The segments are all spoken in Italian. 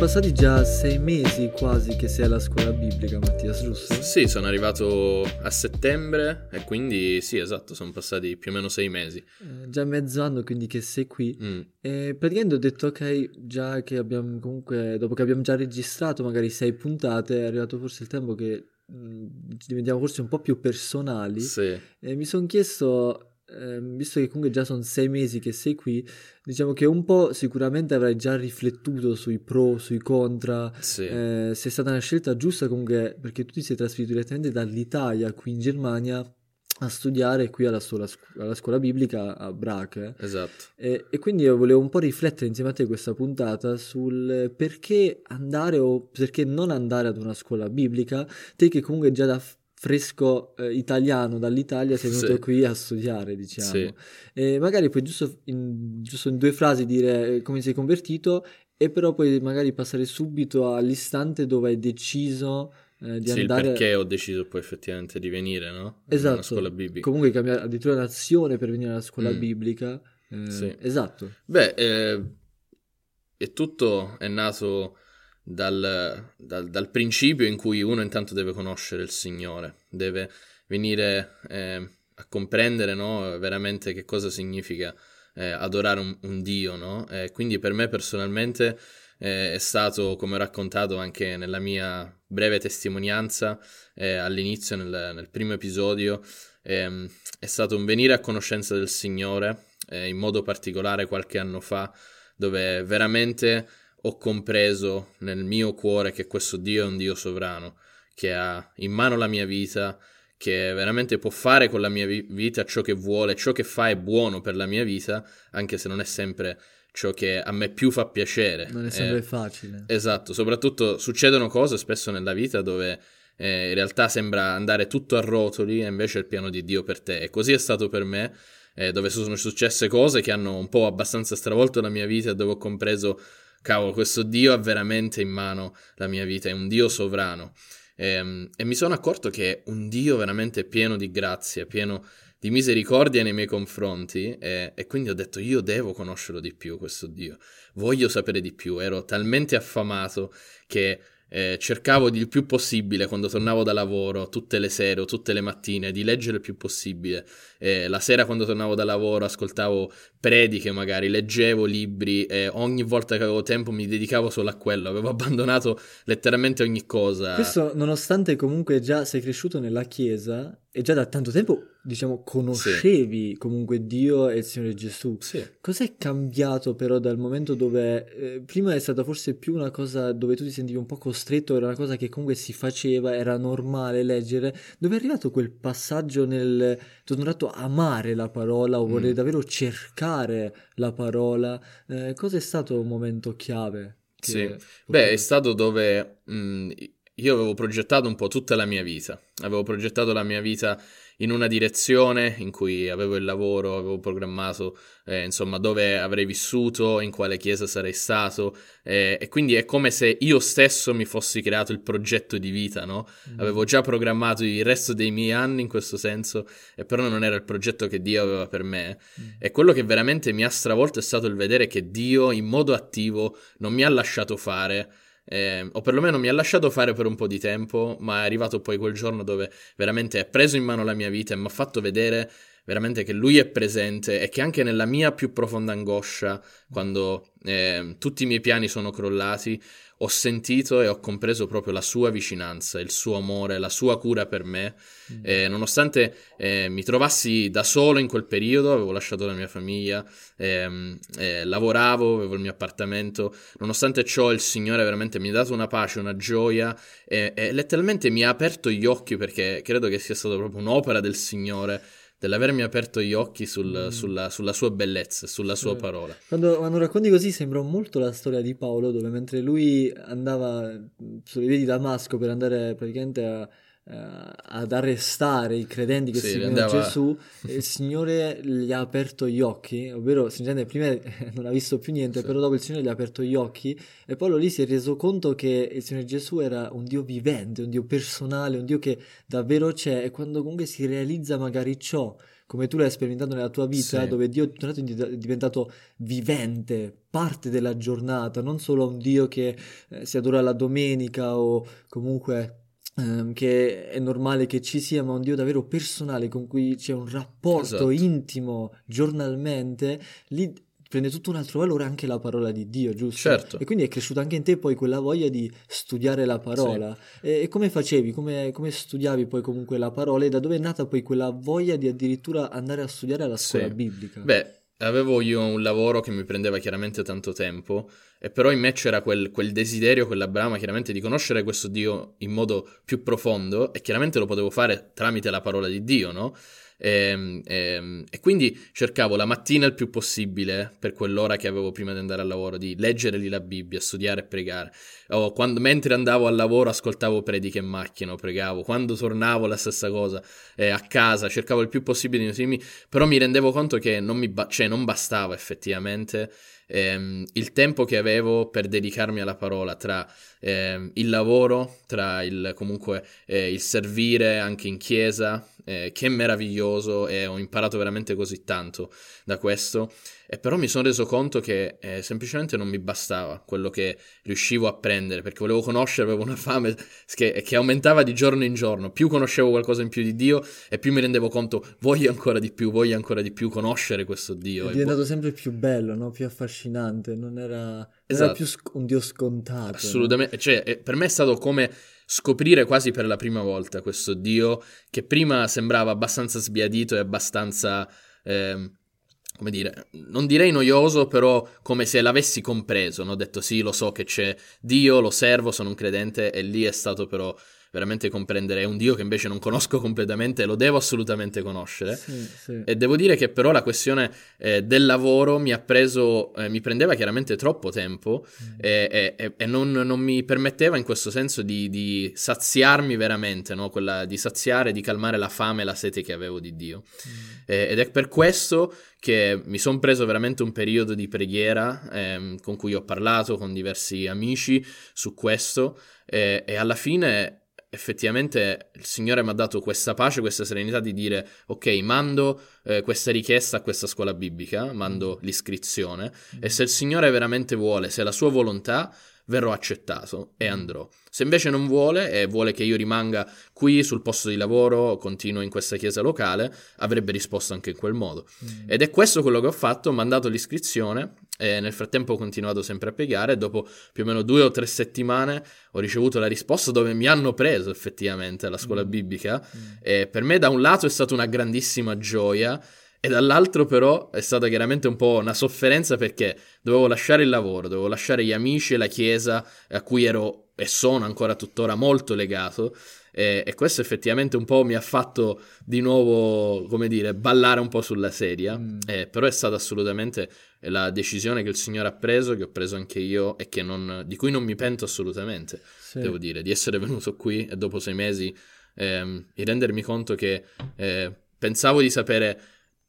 passati già sei mesi quasi che sei alla scuola biblica, Mattias, giusto? Sì, sono arrivato a settembre e quindi sì, esatto, sono passati più o meno sei mesi. Eh, già mezzo anno quindi che sei qui. Mm. E praticamente ho detto ok, già che abbiamo comunque, dopo che abbiamo già registrato magari sei puntate, è arrivato forse il tempo che mh, diventiamo forse un po' più personali. Sì. E mi sono chiesto eh, visto che comunque già sono sei mesi che sei qui, diciamo che un po' sicuramente avrai già riflettuto sui pro, sui contra, sì. eh, se è stata una scelta giusta comunque perché tu ti sei trasferito direttamente dall'Italia qui in Germania a studiare qui alla, scuola, alla scuola biblica a Brache. Esatto. E, e, quindi io volevo un po' riflettere insieme a te questa puntata sul perché andare o perché non andare ad una scuola biblica, te che comunque già da fresco eh, italiano dall'Italia sei venuto sì. qui a studiare, diciamo. Sì. E magari puoi giusto in, giusto in due frasi dire eh, come sei convertito e però poi magari passare subito all'istante dove hai deciso eh, di sì, andare... perché ho deciso poi effettivamente di venire, no? Esatto. Alla scuola biblica. Comunque cambiare addirittura l'azione per venire alla scuola mm. biblica. Eh, sì. Esatto. Beh, eh, e tutto è nato dal, dal, dal, principio in cui uno intanto deve conoscere il Signore, deve venire eh, a comprendere no, veramente che cosa significa eh, adorare un, un Dio. No? Eh, quindi per me personalmente eh, è stato, come ho raccontato anche nella mia breve testimonianza eh, all'inizio, nel, nel, primo episodio, ehm, è stato un venire a conoscenza del Signore, eh, in modo particolare qualche anno fa, dove veramente ho compreso nel mio cuore che questo Dio è un Dio sovrano, che ha in mano la mia vita, che veramente può fare con la mia vita ciò che vuole, ciò che fa è buono per la mia vita, anche se non è sempre ciò che a me più fa piacere. Non è sempre eh, facile. Esatto, soprattutto succedono cose spesso nella vita dove eh, in realtà sembra andare tutto a rotoli e invece è il piano di Dio per te. E così è stato per me, eh, dove sono successe cose che hanno un po' abbastanza stravolto la mia vita e dove ho compreso cavolo, questo Dio ha veramente in mano la mia vita, è un Dio sovrano. E, ehm, e mi sono accorto che è un Dio veramente pieno di grazia, pieno di misericordia nei miei confronti e, e, quindi ho detto io devo conoscerlo di più questo Dio, voglio sapere di più, ero talmente affamato che eh, cercavo il più possibile quando tornavo da lavoro, tutte le sere o tutte le mattine, di leggere il più possibile. Eh, la sera quando tornavo da lavoro ascoltavo prediche magari, leggevo libri e ogni volta che avevo tempo mi dedicavo solo a quello, avevo abbandonato letteralmente ogni cosa. Questo nonostante comunque già sei cresciuto nella chiesa e già da tanto tempo, diciamo, conoscevi sì. comunque Dio e il Signore Gesù. Sì. Cos'è cambiato però dal momento dove eh, prima è stata forse più una cosa dove tu ti sentivi un po' costretto, era una cosa che comunque si faceva, era normale leggere, dove è arrivato quel passaggio nel tornato amare la parola o voler mm. davvero cercare la parola. Eh, cos'è stato un momento chiave? Sì, beh, è stato dove mh, mm, io avevo progettato un po' tutta la mia vita, avevo progettato la mia vita in una direzione in cui avevo il lavoro, avevo programmato eh, insomma dove avrei vissuto, in quale chiesa sarei stato eh, e quindi è come se io stesso mi fossi creato il progetto di vita, no? Mm. Avevo già programmato il resto dei miei anni in questo senso e però non era il progetto che Dio aveva per me mm. e quello che veramente mi ha stravolto è stato il vedere che Dio in modo attivo non mi ha lasciato fare eh, o perlomeno mi ha lasciato fare per un po' di tempo, ma è arrivato poi quel giorno dove veramente ha preso in mano la mia vita e mi ha fatto vedere veramente che lui è presente e che anche nella mia più profonda angoscia, quando eh, tutti i miei piani sono crollati, ho sentito e ho compreso proprio la sua vicinanza, il suo amore, la sua cura per me. Mm. Eh, nonostante eh, mi trovassi da solo in quel periodo, avevo lasciato la mia famiglia, ehm, eh, lavoravo, avevo il mio appartamento, nonostante ciò il Signore veramente mi ha dato una pace, una gioia e letteralmente mi ha aperto gli occhi perché credo che sia stata proprio un'opera del Signore dell'avermi aperto gli occhi sul, mm. sulla, sulla, sua bellezza, sulla sua parola. Quando, quando, racconti così sembra molto la storia di Paolo, dove mentre lui andava sulle vie di Damasco per andare praticamente a ad arrestare i credenti che sì, seguivano andava... Gesù, il Signore gli ha aperto gli occhi, ovvero sinceramente prima non ha visto più niente, sì. però dopo il Signore gli ha aperto gli occhi e poi lì si è reso conto che il Signore Gesù era un Dio vivente, un Dio personale, un Dio che davvero c'è e quando comunque si realizza magari ciò, come tu l'hai sperimentato nella tua vita, sì. dove Dio è diventato vivente, parte della giornata, non solo un Dio che eh, si adora la domenica o comunque ehm, che è normale che ci sia, ma un Dio davvero personale con cui c'è un rapporto esatto. intimo giornalmente, lì prende tutto un altro valore anche la parola di Dio, giusto? Certo. E quindi è cresciuta anche in te poi quella voglia di studiare la parola. Sì. E, e, come facevi? Come, come, studiavi poi comunque la parola? E da dove è nata poi quella voglia di addirittura andare a studiare alla scuola sì. biblica? Beh, avevo io un lavoro che mi prendeva chiaramente tanto tempo, e però in me c'era quel, quel, desiderio, quella brama chiaramente di conoscere questo Dio in modo più profondo, e chiaramente lo potevo fare tramite la parola di Dio, no? E, ehm, e, ehm, e, quindi cercavo la mattina il più possibile, per quell'ora che avevo prima di andare al lavoro, di leggere lì la Bibbia, studiare e pregare. O quando, mentre andavo al lavoro ascoltavo prediche in macchina, pregavo. Quando tornavo la stessa cosa, eh, a casa cercavo il più possibile di però mi rendevo conto che non, ba- cioè, non bastava effettivamente ehm, il tempo che avevo per dedicarmi alla parola tra ehm, il lavoro, tra il comunque eh, il servire anche in chiesa, eh, che è meraviglioso e ho imparato veramente così tanto da questo. E però mi sono reso conto che eh, semplicemente non mi bastava quello che riuscivo a prendere, perché volevo conoscere, avevo una fame che, che, aumentava di giorno in giorno. Più conoscevo qualcosa in più di Dio e più mi rendevo conto, voglio ancora di più, voglio ancora di più conoscere questo Dio. È diventato sempre più bello, no? più affascinante, non era, esatto. era più sc- un Dio scontato. Assolutamente, no? cioè, per me è stato come scoprire quasi per la prima volta questo Dio che prima sembrava abbastanza sbiadito e abbastanza... Eh, come dire, non direi noioso, però come se l'avessi compreso, no? Ho detto sì, lo so che c'è Dio, lo servo, sono un credente, e lì è stato però veramente comprendere un Dio che invece non conosco completamente e lo devo assolutamente conoscere. Sì, sì. E devo dire che però la questione eh, del lavoro mi ha preso, eh, mi prendeva chiaramente troppo tempo mm. e, e, e non, non, mi permetteva in questo senso di, di saziarmi veramente, no? Quella, di saziare, di calmare la fame e la sete che avevo di Dio. Mm. Eh, ed è per questo che mi sono preso veramente un periodo di preghiera ehm, con cui ho parlato con diversi amici su questo e alla fine effettivamente il Signore mi ha dato questa pace, questa serenità di dire ok, mando eh, questa richiesta a questa scuola biblica, mando mm. l'iscrizione mm. e se il Signore veramente vuole, se è la sua volontà, verrò accettato e mm. andrò. Se invece non vuole e vuole che io rimanga qui sul posto di lavoro, continuo in questa chiesa locale, avrebbe risposto anche in quel modo. Mm. Ed è questo quello che ho fatto, ho mandato l'iscrizione e nel frattempo ho continuato sempre a piegare. Dopo più o meno due o tre settimane ho ricevuto la risposta dove mi hanno preso effettivamente alla scuola mm. biblica. Mm. E per me, da un lato, è stata una grandissima gioia. E dall'altro però è stata chiaramente un po' una sofferenza perché dovevo lasciare il lavoro, dovevo lasciare gli amici e la chiesa a cui ero e sono ancora tuttora molto legato e, e, questo effettivamente un po' mi ha fatto di nuovo, come dire, ballare un po' sulla sedia, mm. eh, però è stata assolutamente la decisione che il Signore ha preso, che ho preso anche io e non, di cui non mi pento assolutamente, sì. devo dire, di essere venuto qui e dopo sei mesi ehm, di rendermi conto che eh, pensavo di sapere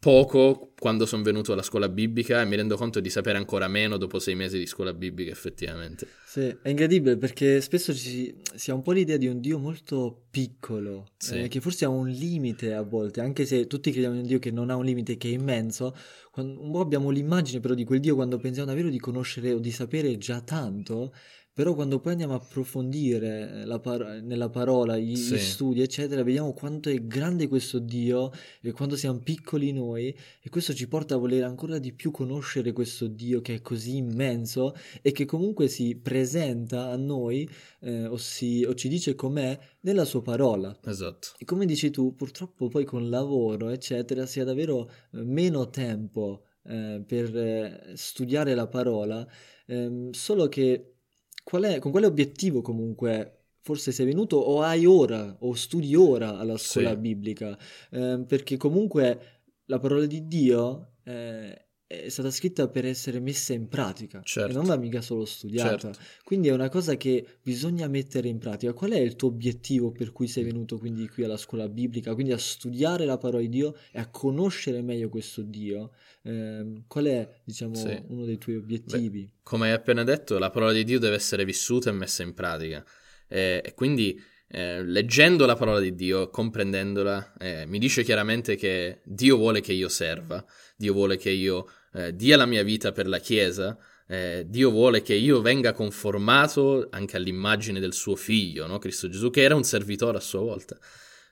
poco quando sono venuto alla scuola biblica e mi rendo conto di sapere ancora meno dopo sei mesi di scuola biblica effettivamente. Sì, è incredibile perché spesso ci, si ha un po' l'idea di un Dio molto piccolo, sì. eh, che forse ha un limite a volte, anche se tutti crediamo in un Dio che non ha un limite, che è immenso, quando, un po' abbiamo l'immagine però di quel Dio quando pensiamo davvero di conoscere o di sapere già tanto, però quando poi andiamo a approfondire eh, par- nella parola, gli, sì. gli, studi, eccetera, vediamo quanto è grande questo Dio e quanto siamo piccoli noi e questo ci porta a volere ancora di più conoscere questo Dio che è così immenso e che comunque si presenta a noi eh, o, si, o ci dice com'è nella sua parola. Esatto. E come dici tu, purtroppo poi con lavoro, eccetera, si ha davvero eh, meno tempo eh, per eh, studiare la parola, ehm, solo che qual è, con quale obiettivo comunque forse sei venuto o hai ora o studi ora alla scuola sì. biblica? Eh, perché comunque la parola di Dio eh, è stata scritta per essere messa in pratica certo. e non va mica solo studiata. Certo. Quindi è una cosa che bisogna mettere in pratica. Qual è il tuo obiettivo per cui sei venuto quindi qui alla scuola biblica? Quindi a studiare la parola di Dio e a conoscere meglio questo Dio. Eh, qual è, diciamo, sì. uno dei tuoi obiettivi? Beh, come hai appena detto, la parola di Dio deve essere vissuta e messa in pratica. Eh, e quindi eh, leggendo la parola di Dio, comprendendola, eh, mi dice chiaramente che Dio vuole che io serva, Dio vuole che io eh, dia la mia vita per la Chiesa, eh, Dio vuole che io venga conformato anche all'immagine del suo figlio, no? Cristo Gesù, che era un servitore a sua volta.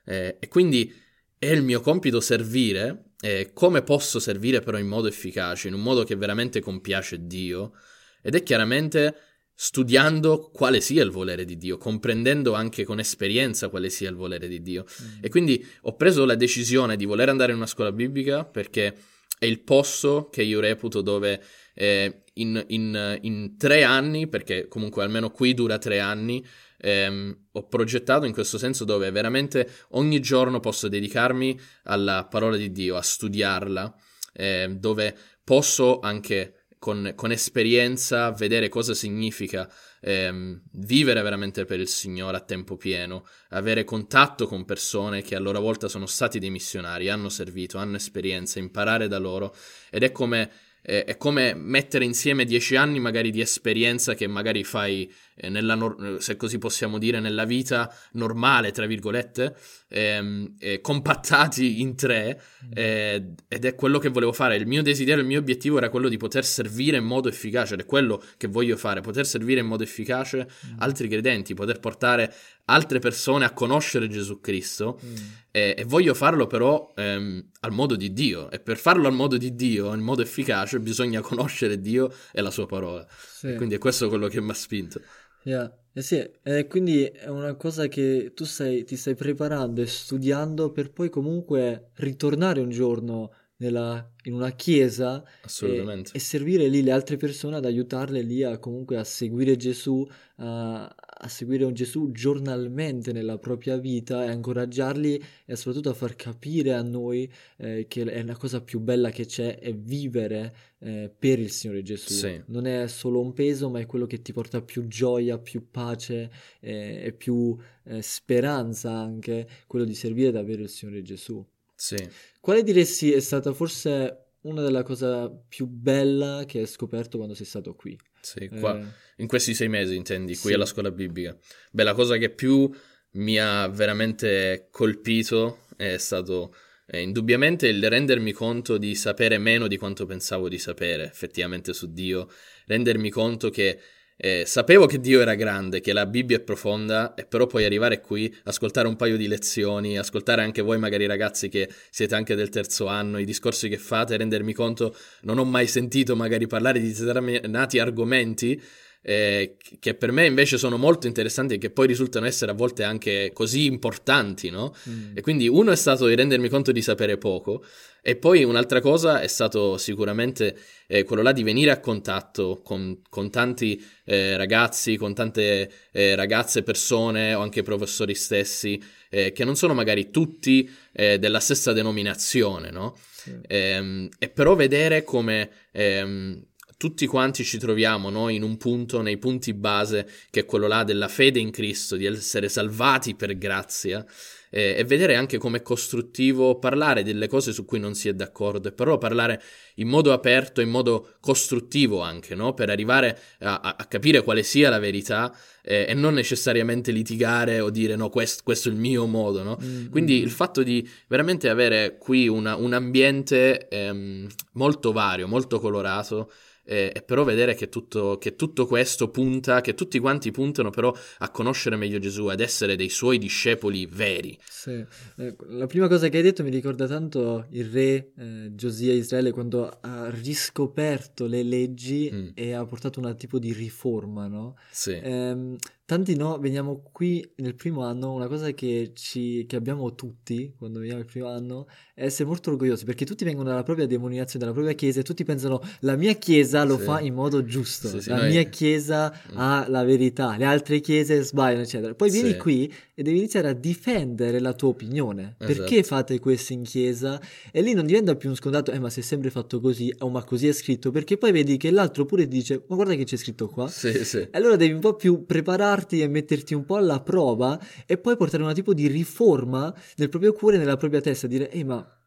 Eh, e quindi è il mio compito servire, eh, come posso servire però in modo efficace, in un modo che veramente compiace Dio, ed è chiaramente studiando quale sia il volere di Dio, comprendendo anche con esperienza quale sia il volere di Dio. Mm. E quindi ho preso la decisione di voler andare in una scuola biblica perché è il posto che io reputo dove eh, in, in, in, tre anni, perché comunque almeno qui dura tre anni, ehm, ho progettato in questo senso dove veramente ogni giorno posso dedicarmi alla parola di Dio, a studiarla, eh, dove posso anche con, con, esperienza vedere cosa significa ehm, vivere veramente per il Signore a tempo pieno, avere contatto con persone che a loro volta sono stati dei missionari, hanno servito, hanno esperienza, imparare da loro. Ed è come è come mettere insieme dieci anni magari di esperienza che magari fai eh, nella, se così possiamo dire, nella vita normale, tra virgolette, ehm, eh, compattati in tre, mm. eh, ed è quello che volevo fare. Il mio desiderio, il mio obiettivo era quello di poter servire in modo efficace, ed è quello che voglio fare, poter servire in modo efficace mm. altri credenti, poter portare altre persone a conoscere Gesù Cristo, mm. e, e, voglio farlo però ehm, al modo di Dio, e per farlo al modo di Dio, in modo efficace, bisogna conoscere Dio e la sua parola. Sì. Quindi è questo quello che mi ha spinto. Yeah. Eh sì, eh, quindi è una cosa che tu stai, ti stai preparando e studiando per poi comunque ritornare un giorno nella, in una chiesa e, e, servire lì le altre persone ad aiutarle lì a comunque a seguire Gesù, a, a, seguire un Gesù giornalmente nella propria vita e a incoraggiarli e soprattutto a far capire a noi eh, che è la cosa più bella che c'è è vivere eh, per il Signore Gesù. Sì. Non è solo un peso, ma è quello che ti porta più gioia, più pace eh, e più eh, speranza anche, quello di servire davvero il Signore Gesù. Sì. Quale diresti è stata forse una delle cose più belle che hai scoperto quando sei stato qui? Sì, qua, eh... in questi sei mesi intendi, qui sì. alla scuola biblica. Beh, la cosa che più mi ha veramente colpito è stato eh, indubbiamente il rendermi conto di sapere meno di quanto pensavo di sapere effettivamente su Dio, rendermi conto che eh, sapevo che Dio era grande, che la Bibbia è profonda, e però poi arrivare qui, ascoltare un paio di lezioni, ascoltare anche voi magari ragazzi che siete anche del terzo anno, i discorsi che fate, rendermi conto, non ho mai sentito magari parlare di determinati argomenti, eh, che per me invece sono molto interessanti e che poi risultano essere a volte anche così importanti, no? Mm. E quindi uno è stato di rendermi conto di sapere poco e poi un'altra cosa è stato sicuramente eh, quello là di venire a contatto con, con tanti eh, ragazzi, con tante eh, ragazze, persone o anche professori stessi eh, che non sono magari tutti eh, della stessa denominazione, no? Ehm, e però vedere come ehm, tutti quanti ci troviamo no, in un punto, nei punti base, che è quello là della fede in Cristo, di essere salvati per grazia, eh, e vedere anche com'è costruttivo parlare delle cose su cui non si è d'accordo, e però parlare in modo aperto, in modo costruttivo anche, no? per arrivare a, a, capire quale sia la verità eh, e non necessariamente litigare o dire no, questo, questo è il mio modo. No? Mm-hmm. Quindi il fatto di veramente avere qui una, un ambiente ehm, molto vario, molto colorato, e, e però vedere che tutto, che tutto, questo punta, che tutti quanti puntano però a conoscere meglio Gesù, ad essere dei suoi discepoli veri. Sì. Eh, la prima cosa che hai detto mi ricorda tanto il re eh, Giosia Israele quando ha riscoperto le leggi mm. e ha portato un tipo di riforma, no? Sì. Tanti no, veniamo qui nel primo anno, una cosa che, ci, che abbiamo tutti quando veniamo il primo anno è essere molto orgogliosi perché tutti vengono dalla propria demoniazione, dalla propria chiesa e tutti pensano la mia chiesa lo sì. fa in modo giusto, sì, sì, la noi... mia chiesa mm. ha la verità, le altre chiese sbagliano eccetera. Poi vieni qui e devi iniziare a difendere la tua opinione, esatto. perché fate questo in chiesa e lì non diventa più un scontato, eh ma se è sempre fatto così, o oh, ma così è scritto, perché poi vedi che l'altro pure dice ma guarda che c'è scritto qua. Sì, sì. E allora devi un po' più prepararti e metterti un po' alla prova e poi portare un tipo di riforma nel proprio cuore, nella propria testa, dire, ehi ma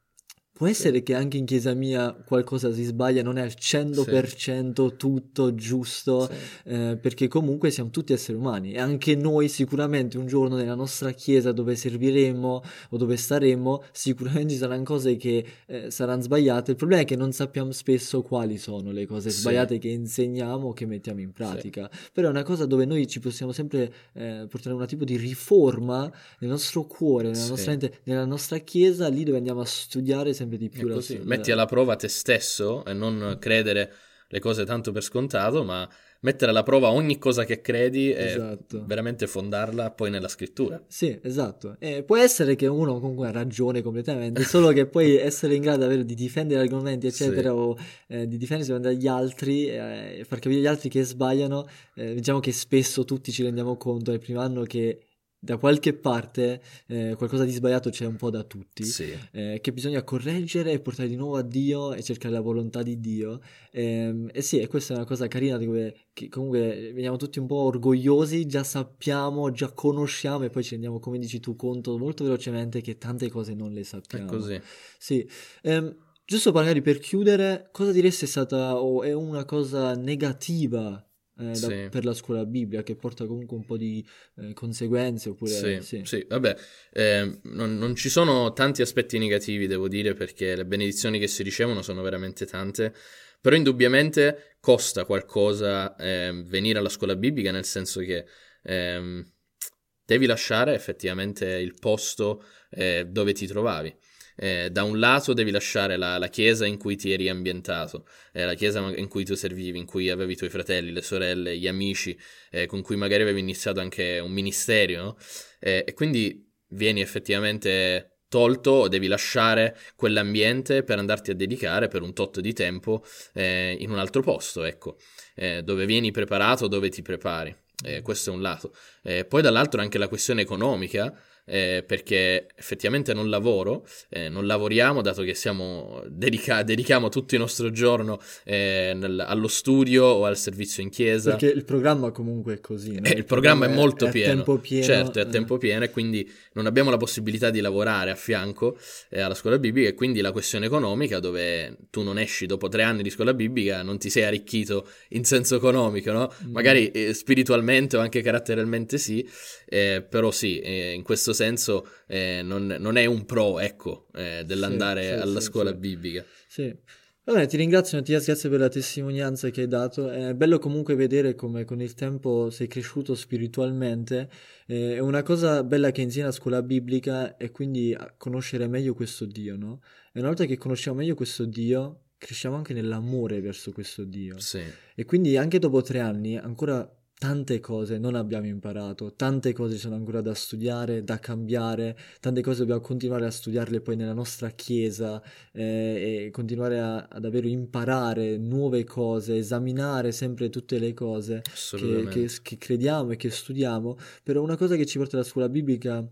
Può essere sì. che anche in chiesa mia qualcosa si sbaglia, non è al 100% sì. tutto giusto, sì. eh, perché comunque siamo tutti esseri umani e anche noi sicuramente un giorno nella nostra chiesa dove serviremo o dove staremo, sicuramente ci saranno cose che eh, saranno sbagliate. Il problema è che non sappiamo spesso quali sono le cose sbagliate che insegniamo o che mettiamo in pratica. Però è una cosa dove noi ci possiamo sempre eh, portare un tipo di riforma nel nostro cuore, nella nostra mente, nella nostra chiesa, lì dove andiamo a studiare sempre di più. Così, la, metti alla prova te stesso e non credere le cose tanto per scontato, ma mettere alla prova ogni cosa che credi e esatto. veramente fondarla poi nella scrittura. Sì, esatto. E può essere che uno comunque ha ragione completamente, solo che poi essere in grado davvero di difendere argomenti, eccetera, sì. o eh, di difendersi dagli altri eh, far capire agli altri che sbagliano, eh, diciamo che spesso tutti ci rendiamo conto nel primo anno che da qualche parte eh, qualcosa di sbagliato c'è un po' da tutti, sì. eh, che bisogna correggere e portare di nuovo a Dio e cercare la volontà di Dio. E, ehm, e sì, e questa è una cosa carina dove comunque veniamo tutti un po' orgogliosi, già sappiamo, già conosciamo e poi ci rendiamo, come dici tu, conto molto velocemente che tante cose non le sappiamo. È così. Sì. Um, giusto magari per chiudere, cosa diresti è stata o è una cosa negativa eh, da, sì. per la scuola Bibbia che porta comunque un po' di eh, conseguenze oppure sì, sì. sì vabbè eh, non, non, ci sono tanti aspetti negativi devo dire perché le benedizioni che si ricevono sono veramente tante però indubbiamente costa qualcosa ehm, venire alla scuola biblica nel senso che ehm, devi lasciare effettivamente il posto eh, dove ti trovavi eh, da un lato devi lasciare la, la, chiesa in cui ti eri ambientato, eh, la chiesa in cui tu servivi, in cui avevi i tuoi fratelli, le sorelle, gli amici, eh, con cui magari avevi iniziato anche un ministero, no? Eh, e quindi vieni effettivamente tolto o devi lasciare quell'ambiente per andarti a dedicare per un tot di tempo eh, in un altro posto, ecco, eh, dove vieni preparato, dove ti prepari. questo è un lato. poi dall'altro anche la questione economica, eh, perché effettivamente non lavoro, eh, non lavoriamo dato che siamo dedica- dedichiamo tutto il nostro giorno eh, nel, allo studio o al servizio in chiesa. Perché il programma comunque è così. No? Eh, il, il, programma, è molto è pieno. tempo pieno. Certo, è a tempo pieno e quindi non abbiamo la possibilità di lavorare a fianco eh, alla scuola biblica e quindi la questione economica dove tu non esci dopo tre anni di scuola biblica, non ti sei arricchito in senso economico, no? Mm. Magari eh, spiritualmente o anche caratterialmente sì, però sì, in questo questo senso eh, non, non, è un pro, ecco, eh, dell'andare sì, alla sì, scuola sì. biblica. Sì. Vabbè, ti ringrazio Mattias, grazie per la testimonianza che hai dato. È bello comunque vedere come con il tempo sei cresciuto spiritualmente. È una cosa bella che insegna la scuola biblica è quindi conoscere meglio questo Dio, no? E una volta che conosciamo meglio questo Dio, cresciamo anche nell'amore verso questo Dio. Sì. E quindi anche dopo tre anni ancora tante cose non abbiamo imparato, tante cose sono ancora da studiare, da cambiare, tante cose dobbiamo continuare a studiarle poi nella nostra chiesa eh, e continuare a, ad avere imparare nuove cose, esaminare sempre tutte le cose che, che, che crediamo e che studiamo, però una cosa che ci porta alla scuola biblica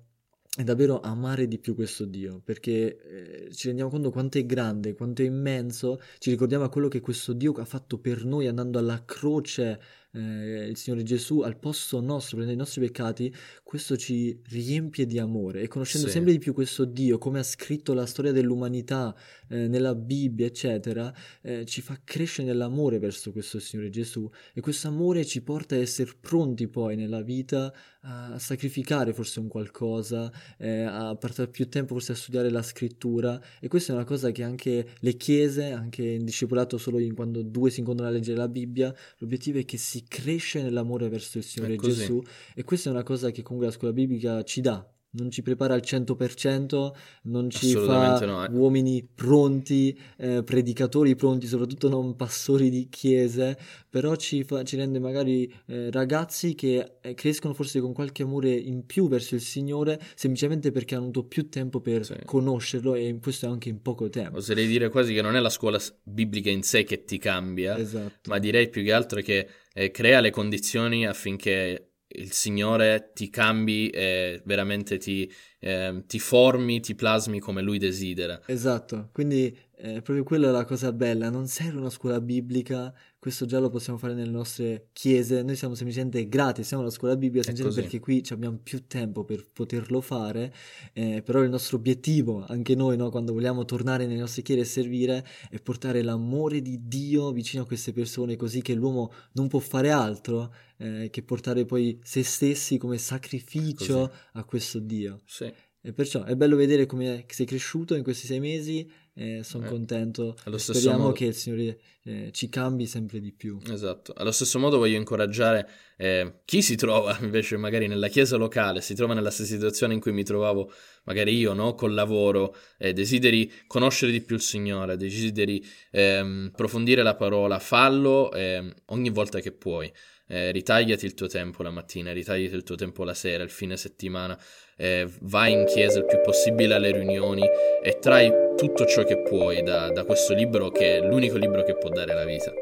è davvero amare di più questo Dio, perché eh, ci rendiamo conto quanto è grande, quanto è immenso, ci ricordiamo a quello che questo Dio ha fatto per noi andando alla croce eh, il Signore Gesù al posto nostro, prendendo i nostri peccati, questo ci riempie di amore. E conoscendo sì. sempre di più questo Dio, come ha scritto la storia dell'umanità eh, nella Bibbia, eccetera, eh, ci fa crescere nell'amore verso questo Signore Gesù. E questo amore ci porta a essere pronti poi nella vita a sacrificare forse un qualcosa, eh, a passare più tempo forse a studiare la scrittura. E questa è una cosa che anche le chiese, anche in discepolato solo in quando due si incontrano a leggere la Bibbia, l'obiettivo è che si cresce nell'amore verso il Signore Gesù e questa è una cosa che comunque la scuola biblica ci dà non ci prepara al 100%, non ci fa no, eh. uomini pronti, eh, predicatori pronti, soprattutto non pastori di chiese, però ci, fa, ci rende magari eh, ragazzi che eh, crescono forse con qualche amore in più verso il Signore, semplicemente perché hanno avuto più tempo per sì. conoscerlo e questo anche in poco tempo. Oserei dire quasi che non è la scuola biblica in sé che ti cambia, esatto. ma direi più che altro che eh, crea le condizioni affinché il Signore ti cambi e veramente ti, eh, ti, formi, ti plasmi come Lui desidera. Esatto, quindi eh, proprio quella è la cosa bella, non serve una scuola biblica, questo già lo possiamo fare nelle nostre chiese, noi siamo semplicemente grati, siamo una scuola biblica semplicemente perché qui abbiamo più tempo per poterlo fare, eh, però il nostro obiettivo, anche noi no, quando vogliamo tornare nelle nostre chiese e servire, è portare l'amore di Dio vicino a queste persone così che l'uomo non può fare altro eh, che portare poi se stessi come sacrificio così. a questo Dio. Sì. E perciò è bello vedere come sei cresciuto in questi sei mesi e sono eh, contento. Speriamo modo... che il Signore eh, ci cambi sempre di più. Esatto. Allo stesso modo voglio incoraggiare eh, chi si trova invece magari nella chiesa locale, si trova nella stessa situazione in cui mi trovavo magari io, no? Col lavoro, desideri conoscere di più il Signore, desideri ehm, approfondire la parola, fallo ehm, ogni volta che puoi eh, ritagliati il tuo tempo la mattina, ritagliati il tuo tempo la sera, il fine settimana, eh, vai in chiesa il più possibile alle riunioni e trai tutto ciò che puoi da, da questo libro che è l'unico libro che può dare la vita.